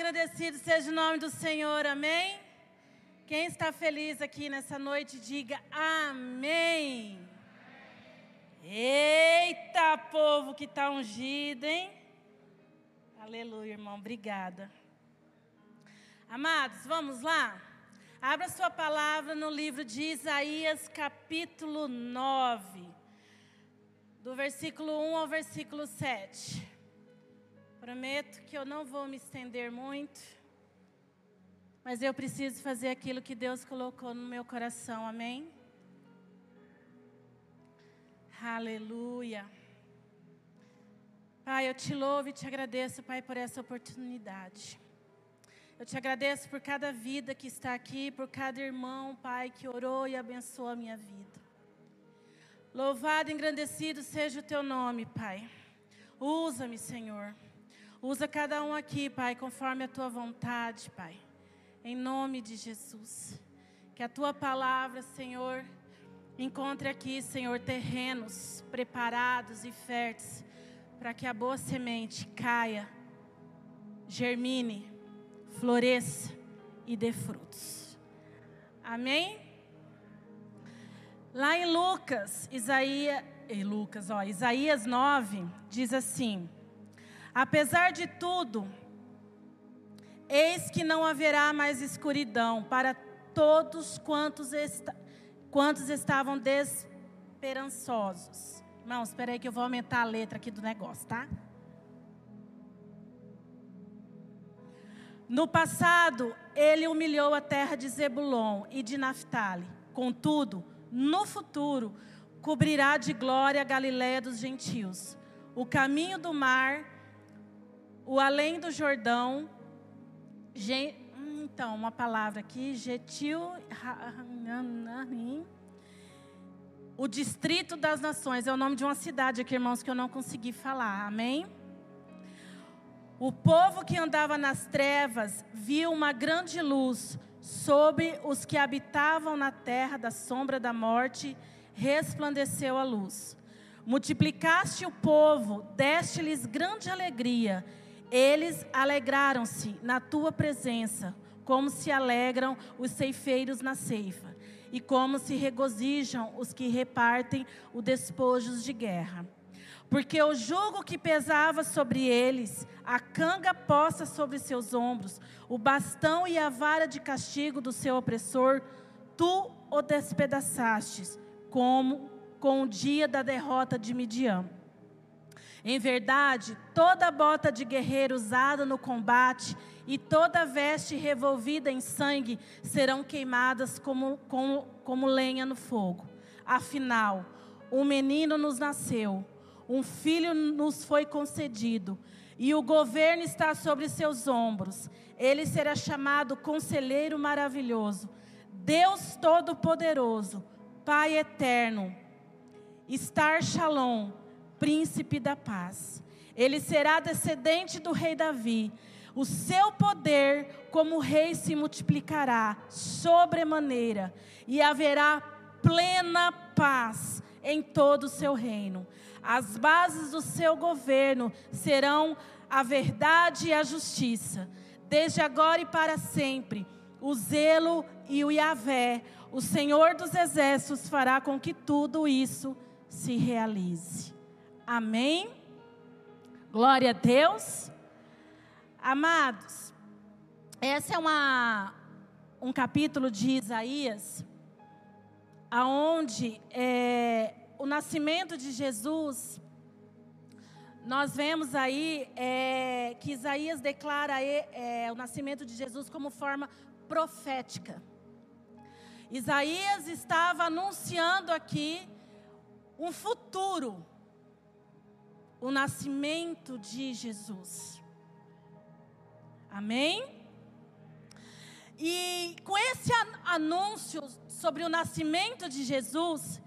agradecido seja o nome do Senhor, amém? Quem está feliz aqui nessa noite, diga amém. Eita, povo que está ungido, hein? Aleluia, irmão, obrigada. Amados, vamos lá? Abra sua palavra no livro de Isaías, capítulo 9, do versículo 1 ao versículo 7. Prometo que eu não vou me estender muito, mas eu preciso fazer aquilo que Deus colocou no meu coração, amém? Aleluia. Pai, eu te louvo e te agradeço, Pai, por essa oportunidade. Eu te agradeço por cada vida que está aqui, por cada irmão, Pai, que orou e abençoou a minha vida. Louvado e engrandecido seja o teu nome, Pai. Usa-me, Senhor. Usa cada um aqui, Pai, conforme a tua vontade, Pai. Em nome de Jesus. Que a tua palavra, Senhor, encontre aqui, Senhor, terrenos preparados e férteis para que a boa semente caia, germine, floresça e dê frutos. Amém? Lá em Lucas, Isaías, em Lucas, ó, Isaías 9 diz assim: Apesar de tudo, eis que não haverá mais escuridão para todos quantos, quantos estavam desesperançosos. Irmãos, espera aí que eu vou aumentar a letra aqui do negócio, tá? No passado, ele humilhou a terra de Zebulon e de Naphtali. Contudo, no futuro, cobrirá de glória a Galiléia dos gentios. O caminho do mar o além do Jordão, então, uma palavra aqui, Getil, o distrito das nações, é o nome de uma cidade aqui, irmãos, que eu não consegui falar, amém? O povo que andava nas trevas viu uma grande luz sobre os que habitavam na terra da sombra da morte, resplandeceu a luz. Multiplicaste o povo, deste-lhes grande alegria, eles alegraram-se na tua presença, como se alegram os ceifeiros na ceifa, e como se regozijam os que repartem os despojos de guerra. Porque o jugo que pesava sobre eles, a canga posta sobre seus ombros, o bastão e a vara de castigo do seu opressor, tu o despedaçastes, como com o dia da derrota de Midian. Em verdade, toda bota de guerreiro usada no combate e toda veste revolvida em sangue serão queimadas como, como, como lenha no fogo. Afinal, um menino nos nasceu, um filho nos foi concedido, e o governo está sobre seus ombros. Ele será chamado Conselheiro Maravilhoso, Deus Todo-Poderoso, Pai Eterno, Star Shalom príncipe da paz. Ele será descendente do rei Davi. O seu poder como rei se multiplicará sobremaneira e haverá plena paz em todo o seu reino. As bases do seu governo serão a verdade e a justiça, desde agora e para sempre. O zelo e o Yahvé, o Senhor dos exércitos, fará com que tudo isso se realize. Amém? Glória a Deus. Amados, esse é uma, um capítulo de Isaías, aonde é, o nascimento de Jesus, nós vemos aí é, que Isaías declara é, o nascimento de Jesus como forma profética. Isaías estava anunciando aqui um futuro o nascimento de Jesus. Amém? E com esse anúncio sobre o nascimento de Jesus,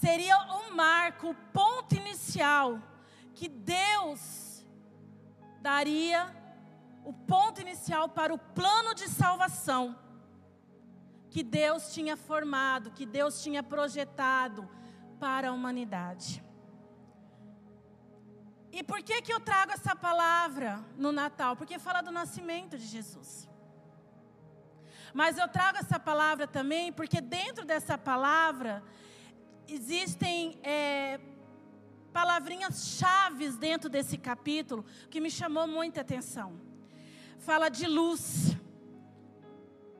seria um marco, o ponto inicial, que Deus daria o ponto inicial para o plano de salvação que Deus tinha formado, que Deus tinha projetado para a humanidade. E por que, que eu trago essa palavra no Natal? Porque fala do nascimento de Jesus. Mas eu trago essa palavra também porque dentro dessa palavra existem é, palavrinhas chaves dentro desse capítulo que me chamou muita atenção. Fala de luz,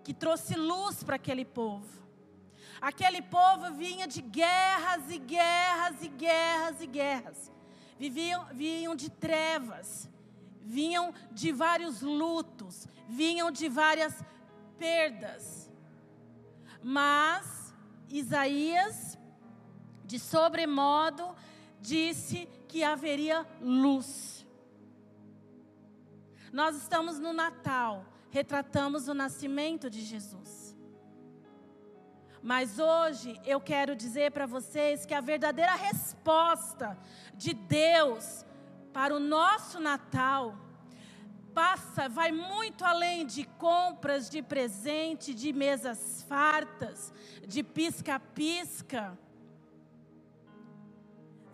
que trouxe luz para aquele povo. Aquele povo vinha de guerras e guerras e guerras e guerras. Viviam, vinham de trevas, vinham de vários lutos, vinham de várias perdas. Mas Isaías, de sobremodo, disse que haveria luz. Nós estamos no Natal, retratamos o nascimento de Jesus. Mas hoje eu quero dizer para vocês que a verdadeira resposta de Deus para o nosso Natal passa, vai muito além de compras de presente, de mesas fartas, de pisca-pisca.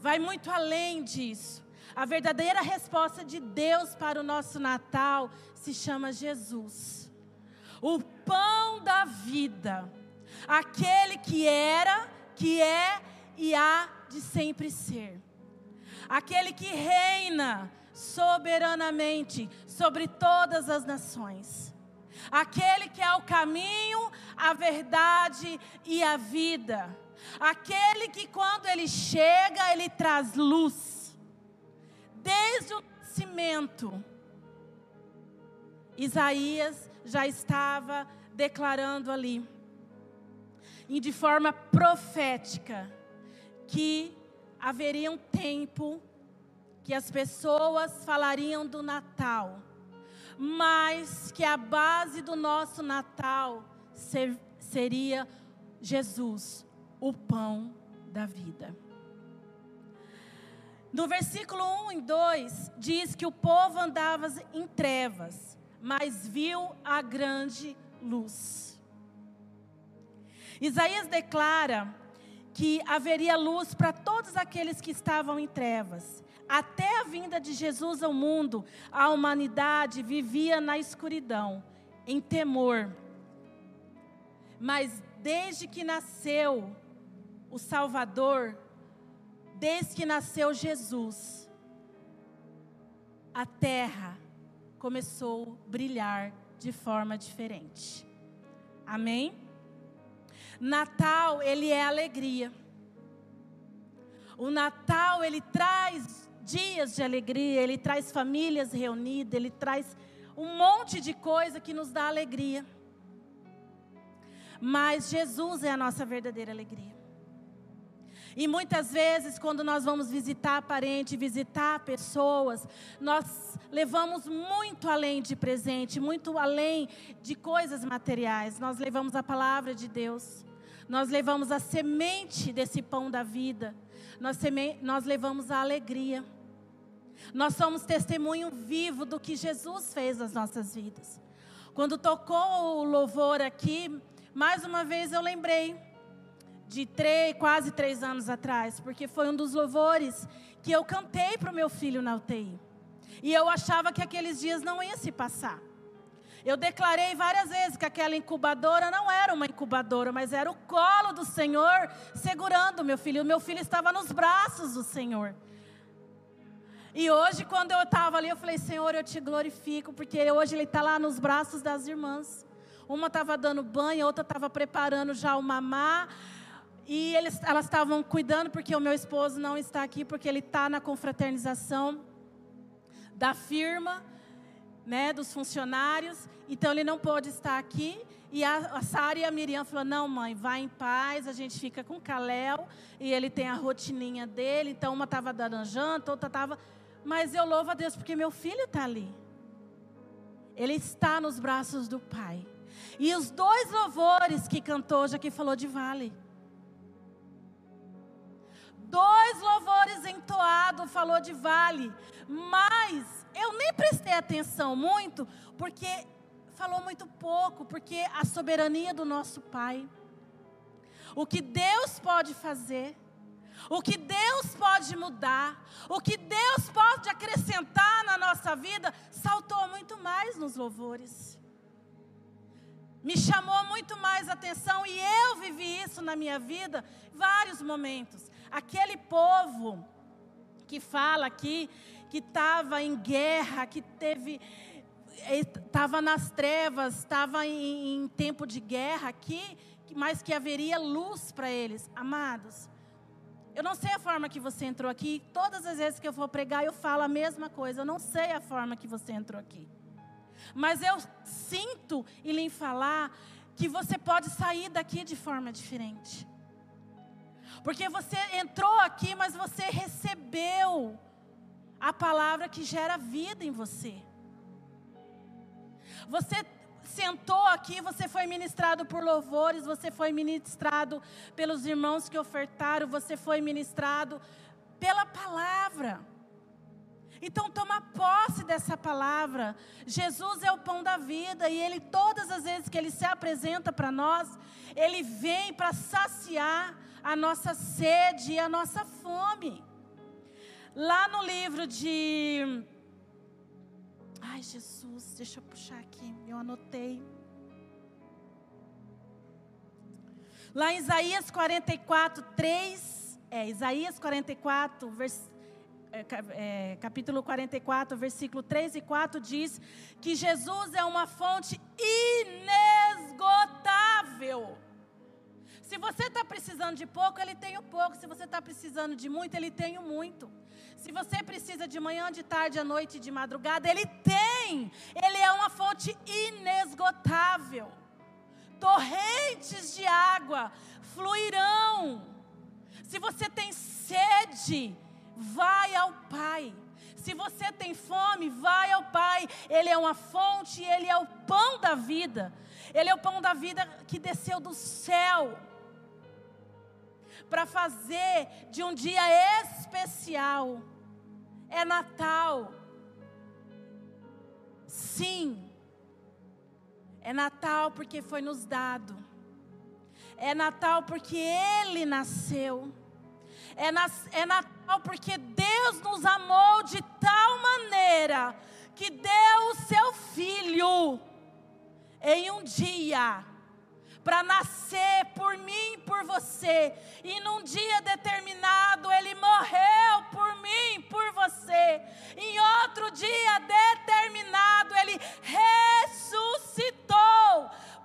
Vai muito além disso. A verdadeira resposta de Deus para o nosso Natal se chama Jesus. O pão da vida. Aquele que era, que é e há de sempre ser. Aquele que reina soberanamente sobre todas as nações. Aquele que é o caminho, a verdade e a vida. Aquele que quando ele chega, ele traz luz. Desde o nascimento, Isaías já estava declarando ali, e de forma profética, que haveria um tempo que as pessoas falariam do Natal, mas que a base do nosso Natal ser, seria Jesus, o pão da vida. No versículo 1 e 2 diz que o povo andava em trevas, mas viu a grande luz. Isaías declara que haveria luz para todos aqueles que estavam em trevas. Até a vinda de Jesus ao mundo, a humanidade vivia na escuridão, em temor. Mas desde que nasceu o Salvador, desde que nasceu Jesus, a terra começou a brilhar de forma diferente. Amém? Natal, ele é alegria. O Natal, ele traz dias de alegria, ele traz famílias reunidas, ele traz um monte de coisa que nos dá alegria. Mas Jesus é a nossa verdadeira alegria. E muitas vezes, quando nós vamos visitar parente, visitar pessoas, nós levamos muito além de presente, muito além de coisas materiais. Nós levamos a palavra de Deus, nós levamos a semente desse pão da vida, nós, nós levamos a alegria. Nós somos testemunho vivo do que Jesus fez nas nossas vidas. Quando tocou o louvor aqui, mais uma vez eu lembrei de três, quase três anos atrás, porque foi um dos louvores que eu cantei para o meu filho na UTI. E eu achava que aqueles dias não iam se passar. Eu declarei várias vezes que aquela incubadora não era uma incubadora, mas era o colo do Senhor segurando meu filho. O meu filho estava nos braços do Senhor. E hoje, quando eu estava ali, eu falei: Senhor, eu te glorifico, porque hoje ele está lá nos braços das irmãs. Uma estava dando banho, a outra estava preparando já o mamá. E eles, elas estavam cuidando, porque o meu esposo não está aqui, porque ele está na confraternização da firma, né, dos funcionários. Então ele não pôde estar aqui. E a, Sara e a Miriam falaram: Não, mãe, vai em paz, a gente fica com o Caléu. E ele tem a rotininha dele. Então uma estava dando janta, outra estava mas eu louvo a Deus porque meu filho está ali. Ele está nos braços do Pai. E os dois louvores que cantou, já que falou de vale. Dois louvores entoados falou de vale. Mas eu nem prestei atenção muito, porque falou muito pouco, porque a soberania do nosso Pai. O que Deus pode fazer o que Deus pode mudar, o que Deus pode acrescentar na nossa vida, saltou muito mais nos louvores. Me chamou muito mais atenção e eu vivi isso na minha vida vários momentos. Aquele povo que fala aqui que estava em guerra, que teve estava nas trevas, estava em, em tempo de guerra aqui, mas que haveria luz para eles. Amados, eu não sei a forma que você entrou aqui. Todas as vezes que eu for pregar, eu falo a mesma coisa. Eu não sei a forma que você entrou aqui. Mas eu sinto em lhe falar que você pode sair daqui de forma diferente. Porque você entrou aqui, mas você recebeu a palavra que gera vida em você. Você sentou aqui, você foi ministrado por louvores, você foi ministrado pelos irmãos que ofertaram, você foi ministrado pela palavra. Então toma posse dessa palavra. Jesus é o pão da vida e ele todas as vezes que ele se apresenta para nós, ele vem para saciar a nossa sede e a nossa fome. Lá no livro de Ai, Jesus, deixa eu puxar aqui, eu anotei. Lá em Isaías 44, 3, é, Isaías 44, vers, é, é, capítulo 44, versículo 3 e 4 diz que Jesus é uma fonte inesgotável. Se você está precisando de pouco, Ele tem o pouco. Se você está precisando de muito, Ele tem o muito. Se você precisa de manhã, de tarde, à noite, de madrugada, Ele tem. Ele é uma fonte inesgotável. Torrentes de água fluirão. Se você tem sede, vai ao Pai. Se você tem fome, vai ao Pai. Ele é uma fonte, Ele é o pão da vida. Ele é o pão da vida que desceu do céu para fazer de um dia especial é Natal. Sim, é Natal porque foi nos dado. É Natal porque Ele nasceu. É, nas, é Natal porque Deus nos amou de tal maneira que deu o seu Filho em um dia para nascer por mim e por você. E num dia determinado ele morreu por mim e por você. Em outro dia determinado ele ressuscitou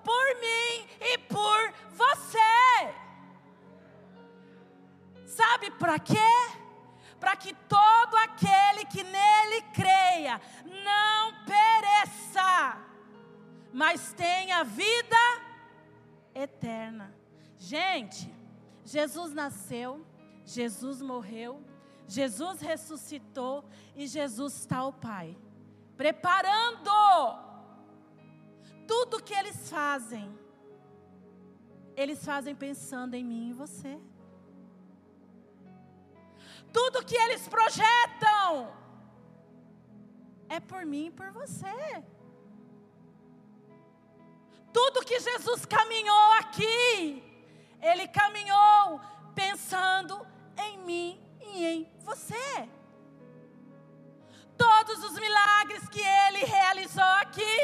por mim e por você. Sabe para quê? Para que todo aquele que nele creia não pereça, mas tenha vida eterna. Gente, Jesus nasceu, Jesus morreu, Jesus ressuscitou e Jesus está ao Pai, preparando tudo que eles fazem. Eles fazem pensando em mim e você. Tudo que eles projetam é por mim e por você. Tudo que Jesus caminhou aqui, Ele caminhou pensando em mim e em você. Todos os milagres que Ele realizou aqui,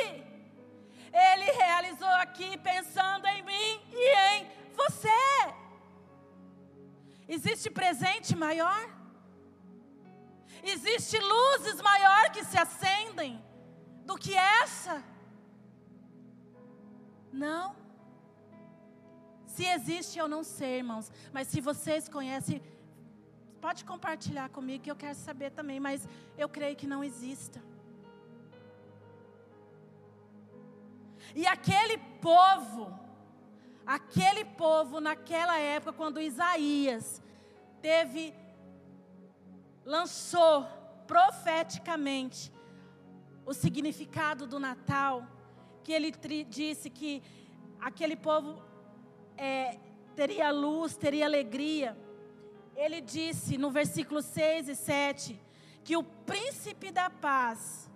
Ele realizou aqui pensando em mim e em você. Existe presente maior? Existe luzes maior que se acendem do que essa? Não. Se existe, eu não sei, irmãos. Mas se vocês conhecem, pode compartilhar comigo que eu quero saber também. Mas eu creio que não exista. E aquele povo, aquele povo naquela época, quando Isaías teve, lançou profeticamente o significado do Natal que ele disse que aquele povo é, teria luz, teria alegria. Ele disse no versículo 6 e 7 que o príncipe da paz,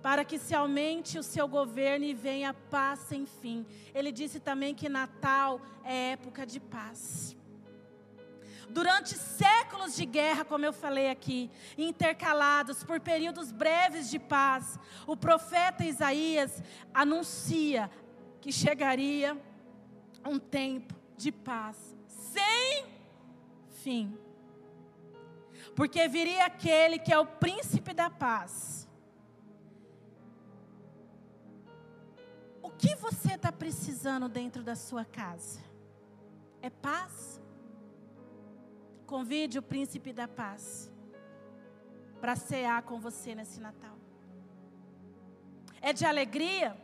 para que se aumente o seu governo e venha paz sem fim. Ele disse também que Natal é época de paz. Durante séculos de guerra, como eu falei aqui, intercalados por períodos breves de paz, o profeta Isaías anuncia que chegaria um tempo de paz sem fim. Porque viria aquele que é o príncipe da paz. O que você está precisando dentro da sua casa? É paz? Convide o príncipe da paz para cear com você nesse Natal. É de alegria?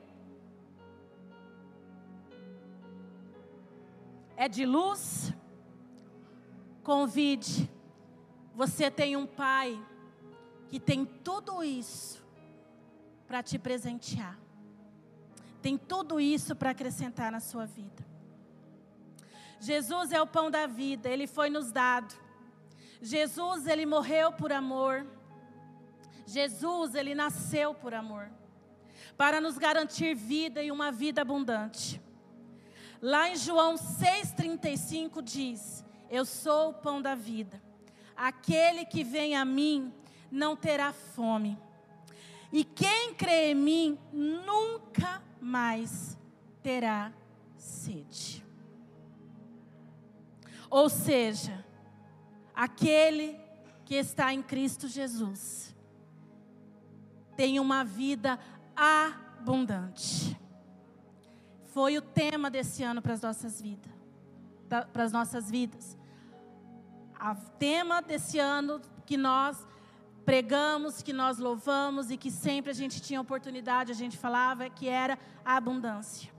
É de luz? Convide. Você tem um pai que tem tudo isso para te presentear. Tem tudo isso para acrescentar na sua vida. Jesus é o pão da vida, ele foi nos dado. Jesus, ele morreu por amor. Jesus, ele nasceu por amor, para nos garantir vida e uma vida abundante. Lá em João 6,35 diz: Eu sou o pão da vida. Aquele que vem a mim não terá fome. E quem crê em mim nunca mais terá sede. Ou seja, aquele que está em Cristo Jesus tem uma vida abundante. Foi o tema desse ano para as nossas vidas, para as nossas vidas. O tema desse ano que nós pregamos, que nós louvamos e que sempre a gente tinha oportunidade, a gente falava que era a abundância.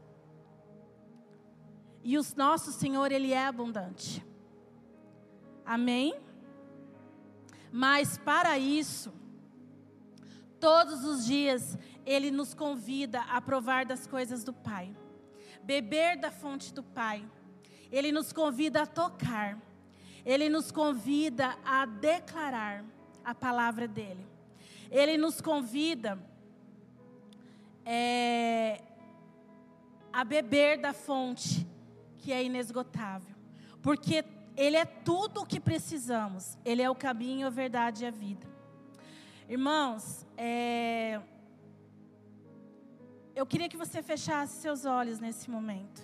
E o nosso Senhor, Ele é abundante. Amém? Mas para isso, todos os dias, Ele nos convida a provar das coisas do Pai, beber da fonte do Pai. Ele nos convida a tocar, Ele nos convida a declarar a palavra dEle. Ele nos convida é, a beber da fonte que é inesgotável. Porque Ele é tudo o que precisamos. Ele é o caminho, a verdade e a vida. Irmãos, é... eu queria que você fechasse seus olhos nesse momento.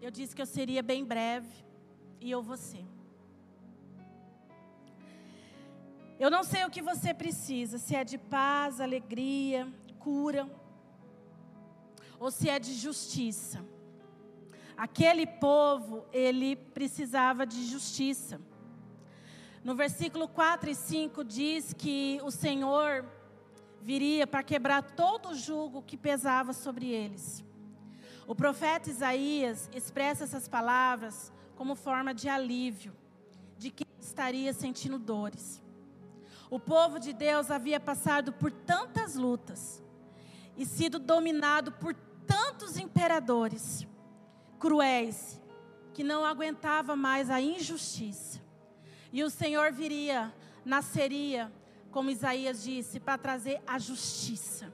Eu disse que eu seria bem breve e eu vou ser. Eu não sei o que você precisa, se é de paz, alegria, cura, ou se é de justiça. Aquele povo, ele precisava de justiça. No versículo 4 e 5 diz que o Senhor viria para quebrar todo o jugo que pesava sobre eles. O profeta Isaías expressa essas palavras como forma de alívio de quem estaria sentindo dores. O povo de Deus havia passado por tantas lutas e sido dominado por tantos imperadores cruéis que não aguentava mais a injustiça. E o Senhor viria, nasceria, como Isaías disse, para trazer a justiça.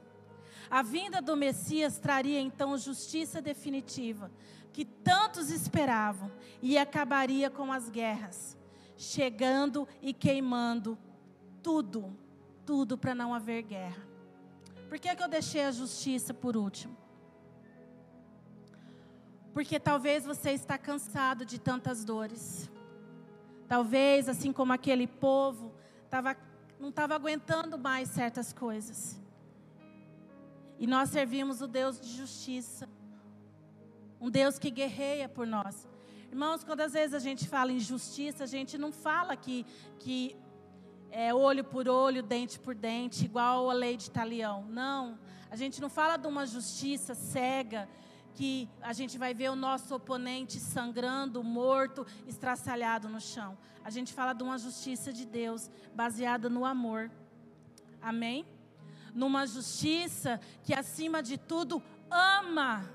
A vinda do Messias traria então justiça definitiva, que tantos esperavam, e acabaria com as guerras, chegando e queimando tudo, tudo para não haver guerra. Por que, que eu deixei a justiça por último? Porque talvez você está cansado de tantas dores. Talvez, assim como aquele povo, tava, não estava aguentando mais certas coisas. E nós servimos o Deus de justiça. Um Deus que guerreia por nós. Irmãos, quando às vezes a gente fala em justiça, a gente não fala que, que é olho por olho, dente por dente, igual a lei de talião. Não. A gente não fala de uma justiça cega, que a gente vai ver o nosso oponente sangrando, morto, estraçalhado no chão. A gente fala de uma justiça de Deus, baseada no amor. Amém? Numa justiça que, acima de tudo, ama.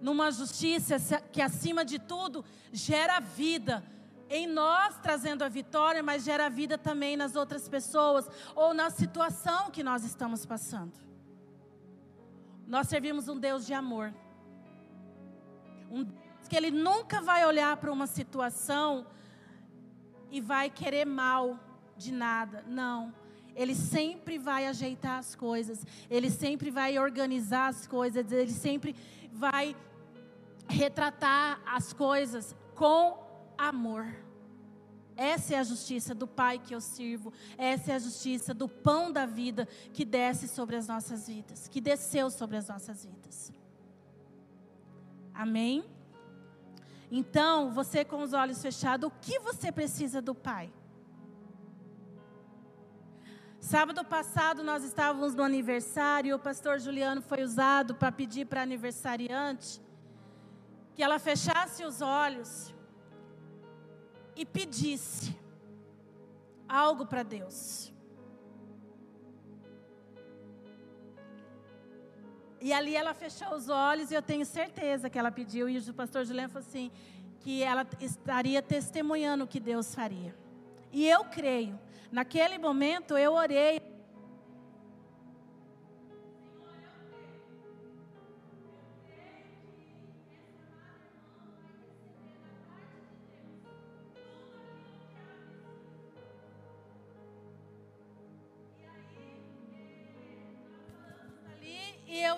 Numa justiça que, acima de tudo, gera vida em nós trazendo a vitória, mas gera vida também nas outras pessoas ou na situação que nós estamos passando. Nós servimos um Deus de amor. Um Deus que ele nunca vai olhar para uma situação e vai querer mal de nada. Não. Ele sempre vai ajeitar as coisas, ele sempre vai organizar as coisas, ele sempre vai retratar as coisas com amor. Essa é a justiça do Pai que eu sirvo. Essa é a justiça do pão da vida que desce sobre as nossas vidas, que desceu sobre as nossas vidas. Amém? Então, você com os olhos fechados, o que você precisa do Pai? Sábado passado nós estávamos no aniversário e o pastor Juliano foi usado para pedir para a aniversariante que ela fechasse os olhos e pedisse algo para Deus. E ali ela fechou os olhos e eu tenho certeza que ela pediu. E o pastor Juliano falou assim: que ela estaria testemunhando o que Deus faria. E eu creio Naquele momento eu orei.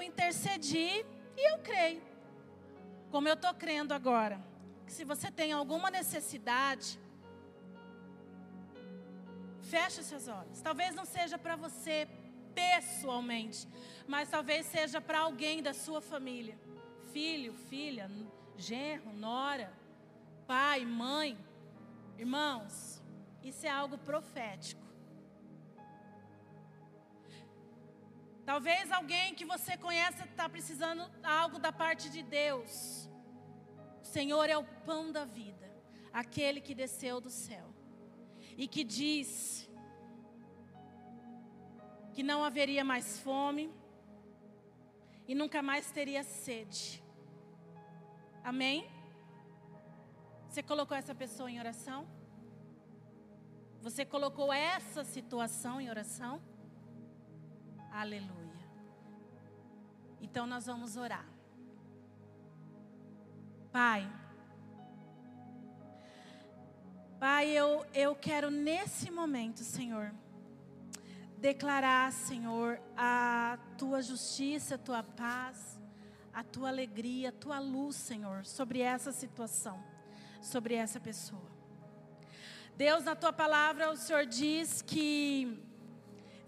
Intercedi e eu creio. Como eu estou crendo agora. Que se você tem alguma necessidade, Feche seus olhos. Talvez não seja para você pessoalmente, mas talvez seja para alguém da sua família. Filho, filha, genro, nora, pai, mãe. Irmãos, isso é algo profético. Talvez alguém que você conhece está precisando algo da parte de Deus. O Senhor é o pão da vida, aquele que desceu do céu e que diz que não haveria mais fome e nunca mais teria sede. Amém? Você colocou essa pessoa em oração? Você colocou essa situação em oração? Aleluia. Então nós vamos orar. Pai, Pai, eu, eu quero nesse momento, Senhor, declarar, Senhor, a tua justiça, a tua paz, a tua alegria, a tua luz, Senhor, sobre essa situação, sobre essa pessoa. Deus, na tua palavra, o Senhor diz que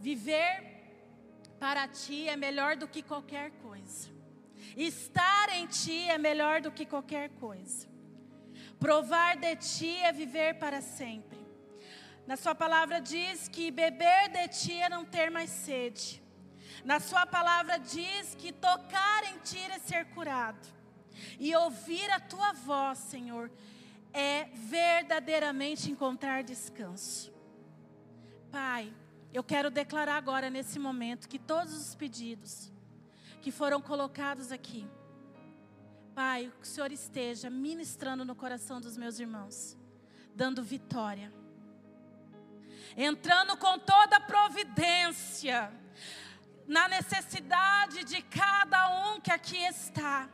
viver para ti é melhor do que qualquer coisa. Estar em ti é melhor do que qualquer coisa. Provar de ti é viver para sempre. Na sua palavra diz que beber de ti é não ter mais sede. Na sua palavra diz que tocar em ti é ser curado. E ouvir a tua voz, Senhor, é verdadeiramente encontrar descanso. Pai, eu quero declarar agora nesse momento que todos os pedidos que foram colocados aqui, Pai, que o Senhor esteja ministrando no coração dos meus irmãos, dando vitória, entrando com toda a providência na necessidade de cada um que aqui está.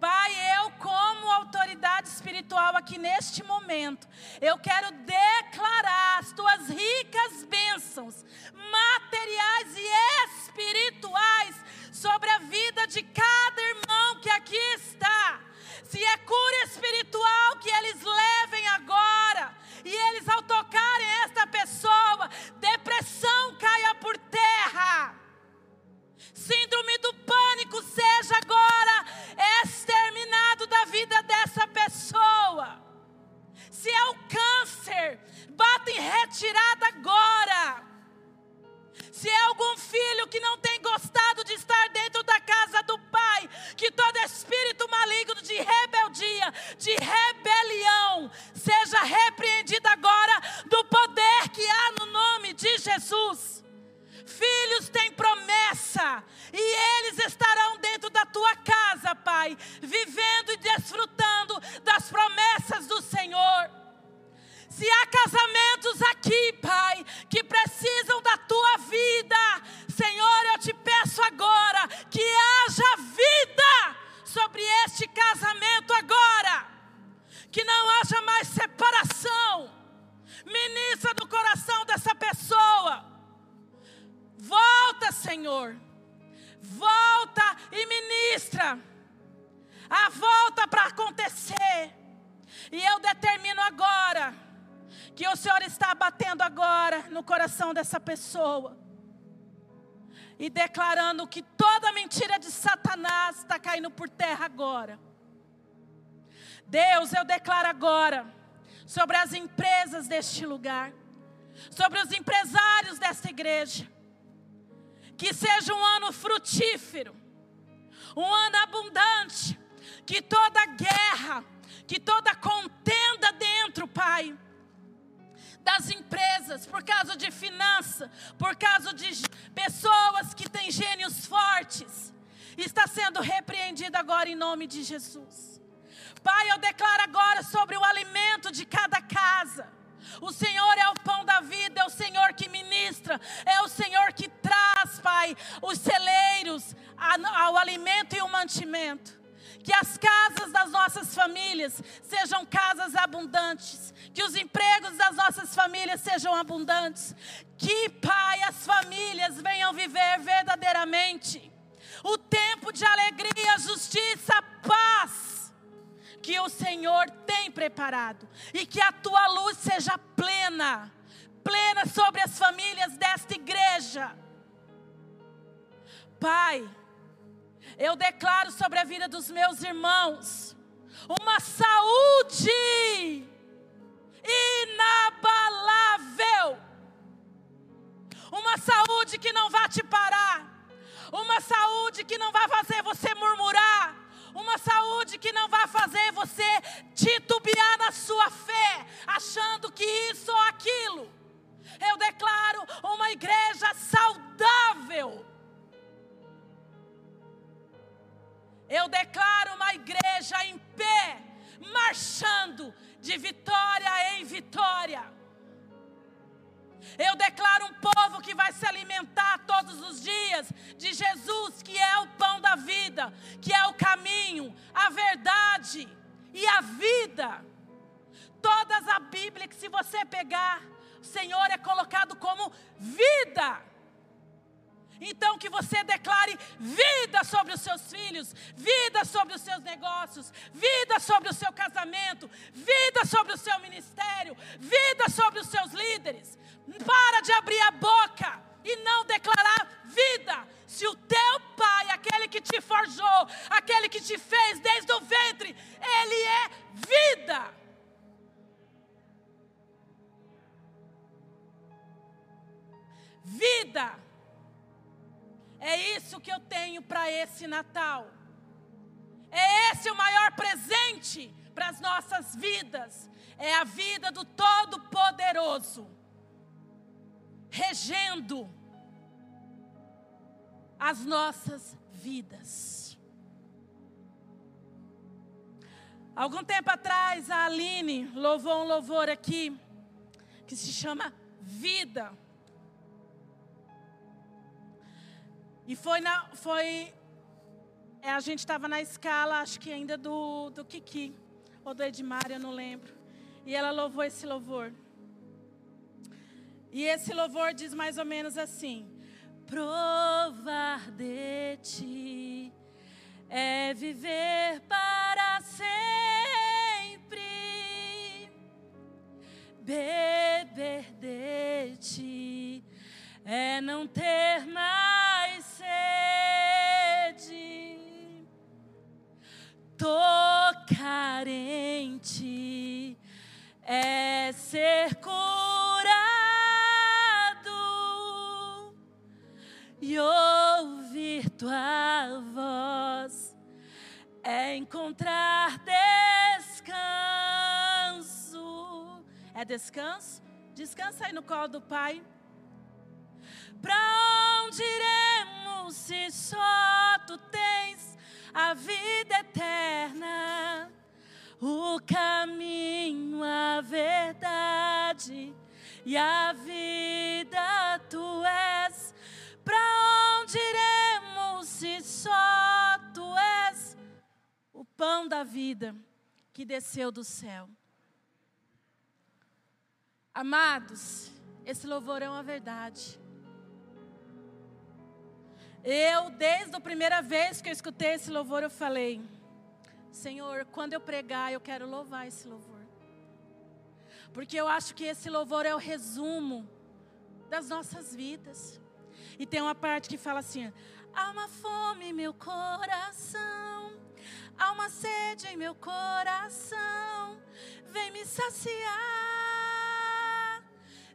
Pai, eu, como autoridade espiritual aqui neste momento, eu quero declarar as tuas ricas bênçãos materiais e espirituais sobre a vida de cada irmão que aqui está. Se é cura espiritual, que eles levem agora. E eles, ao tocarem esta pessoa, depressão caia por terra. Síndrome do pânico seja agora exterminado da vida dessa pessoa. Se é o câncer, bata em retirada agora. Se é algum filho que não tem gostado de estar dentro da casa do pai, que todo espírito maligno de rebeldia, de rebelião, seja repreendido agora do poder que há no nome de Jesus. Filhos têm promessa, e eles estarão dentro da tua casa, Pai, vivendo e desfrutando das promessas do Senhor. Se há casamentos aqui, Pai, que precisam da tua vida, Senhor, eu te peço agora que haja vida sobre este casamento agora. Que não haja mais separação. Ministra do coração dessa pessoa. Volta, Senhor. Volta e ministra. A volta para acontecer. E eu determino agora que o Senhor está batendo agora no coração dessa pessoa e declarando que toda mentira de Satanás está caindo por terra agora. Deus, eu declaro agora sobre as empresas deste lugar, sobre os empresários desta igreja, que seja um ano frutífero, um ano abundante, que toda guerra, que toda contenda dentro, Pai, das empresas, por causa de finança, por causa de pessoas que têm gênios fortes, está sendo repreendida agora em nome de Jesus. Pai, eu declaro agora sobre o alimento de cada casa. O Senhor é o pão da vida, é o Senhor que ministra, é o Senhor que traz, Pai, os celeiros ao alimento e o mantimento. Que as casas das nossas famílias sejam casas abundantes. Que os empregos das nossas famílias sejam abundantes. Que, Pai, as famílias venham viver verdadeiramente o tempo de alegria, justiça, paz que o Senhor tem preparado. E que a tua luz seja plena plena sobre as famílias desta igreja. Pai, eu declaro sobre a vida dos meus irmãos uma saúde inabalável. Uma saúde que não vai te parar. Uma saúde que não vai fazer você murmurar. Uma saúde que não vai fazer você titubear na sua fé, achando que isso ou aquilo. Eu declaro uma igreja saudável Eu declaro uma igreja em pé, marchando de vitória em vitória. Eu declaro um povo que vai se alimentar todos os dias de Jesus, que é o pão e a vida. Todas a Bíblia que se você pegar, o Senhor é colocado como vida. Então que você declare vida sobre os seus filhos, vida sobre os seus negócios, vida sobre o seu casamento, vida sobre o seu ministério, vida sobre os seus líderes. Para de abrir a boca e não declarar vida. Se o teu pai, aquele que te forjou, aquele que te fez desde o ventre, ele é vida. Vida é isso que eu tenho para esse Natal. É esse o maior presente para as nossas vidas. É a vida do Todo-Poderoso, regendo as nossas vidas. Algum tempo atrás, a Aline louvou um louvor aqui que se chama Vida. E foi, na, foi é, a gente estava na escala, acho que ainda do, do Kiki, ou do Edmar, eu não lembro. E ela louvou esse louvor. E esse louvor diz mais ou menos assim: Provar de ti é viver para sempre, beber de ti é não ter mais sede, tocar em ti é ser curado tua voz é encontrar descanso. É descanso? Descansa aí no colo do Pai. Para onde iremos se só tu tens a vida eterna, o caminho, a verdade e a vida pão da vida que desceu do céu? Amados, esse louvor é uma verdade. Eu, desde a primeira vez que eu escutei esse louvor, eu falei: Senhor, quando eu pregar, eu quero louvar esse louvor. Porque eu acho que esse louvor é o resumo das nossas vidas. E tem uma parte que fala assim: há uma fome em meu coração, há uma sede em meu coração, vem me saciar,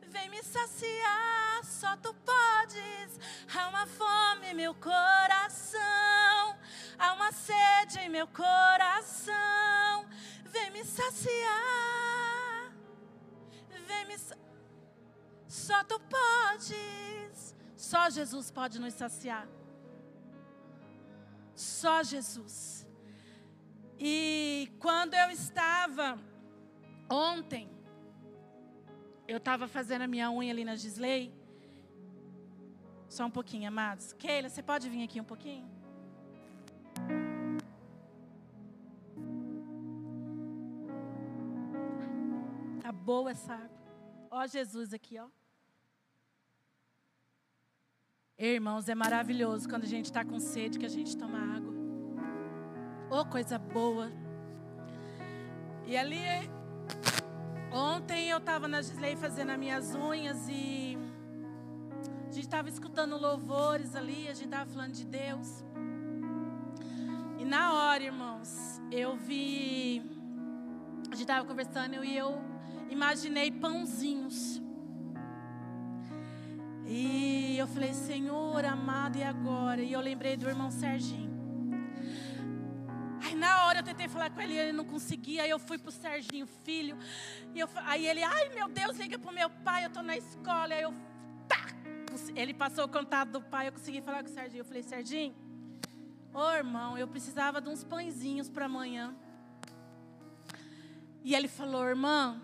vem me saciar, só tu podes. Há uma fome em meu coração, há uma sede em meu coração, vem me saciar, vem me. Só tu podes. Só Jesus pode nos saciar. Só Jesus. E quando eu estava ontem, eu estava fazendo a minha unha ali na Gisley. Só um pouquinho, amados. Keila, você pode vir aqui um pouquinho? Tá boa essa água. Ó Jesus aqui, ó. Irmãos, é maravilhoso quando a gente está com sede que a gente toma água. Oh, coisa boa. E ali, ontem eu estava na Gisley fazendo as minhas unhas e a gente estava escutando louvores ali, a gente estava falando de Deus. E na hora, irmãos, eu vi, a gente estava conversando e eu imaginei pãozinhos. E eu falei, Senhor amado, e agora? E eu lembrei do irmão Serginho. Na hora eu tentei falar com ele, ele não conseguia. Aí eu fui pro Serginho, filho. E eu, aí ele, ai meu Deus, liga pro meu pai, eu tô na escola. Aí eu, tá. Ele passou o contato do pai, eu consegui falar com o Serginho. Eu falei, Serginho, ô irmão, eu precisava de uns pãezinhos para amanhã. E ele falou, irmã,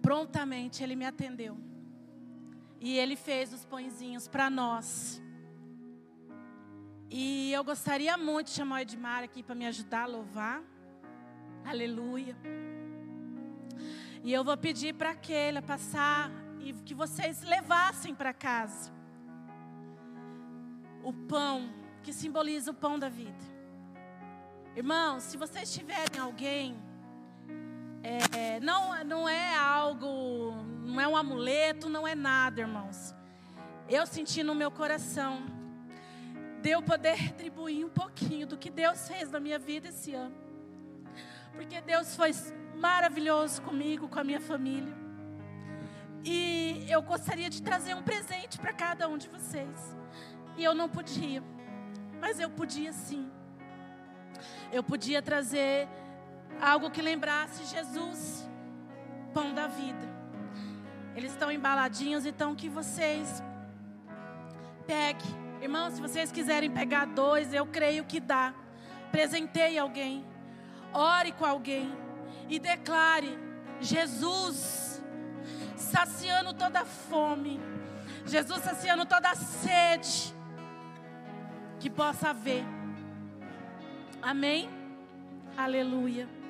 prontamente ele me atendeu. E ele fez os pãezinhos para nós. E eu gostaria muito de chamar o Edmar aqui para me ajudar a louvar. Aleluia. E eu vou pedir para aquele passar e que vocês levassem para casa o pão que simboliza o pão da vida. Irmãos, se vocês tiverem alguém é, não, não é algo, não é um amuleto, não é nada, irmãos. Eu senti no meu coração de eu poder retribuir um pouquinho do que Deus fez na minha vida esse ano. Porque Deus foi maravilhoso comigo, com a minha família. E eu gostaria de trazer um presente para cada um de vocês. E eu não podia, mas eu podia sim. Eu podia trazer algo que lembrasse Jesus, pão da vida. Eles estão embaladinhos, então que vocês pegue. Irmãos, se vocês quiserem pegar dois, eu creio que dá. Presenteie alguém. Ore com alguém e declare Jesus saciando toda fome. Jesus saciando toda sede que possa haver. Amém. Aleluia.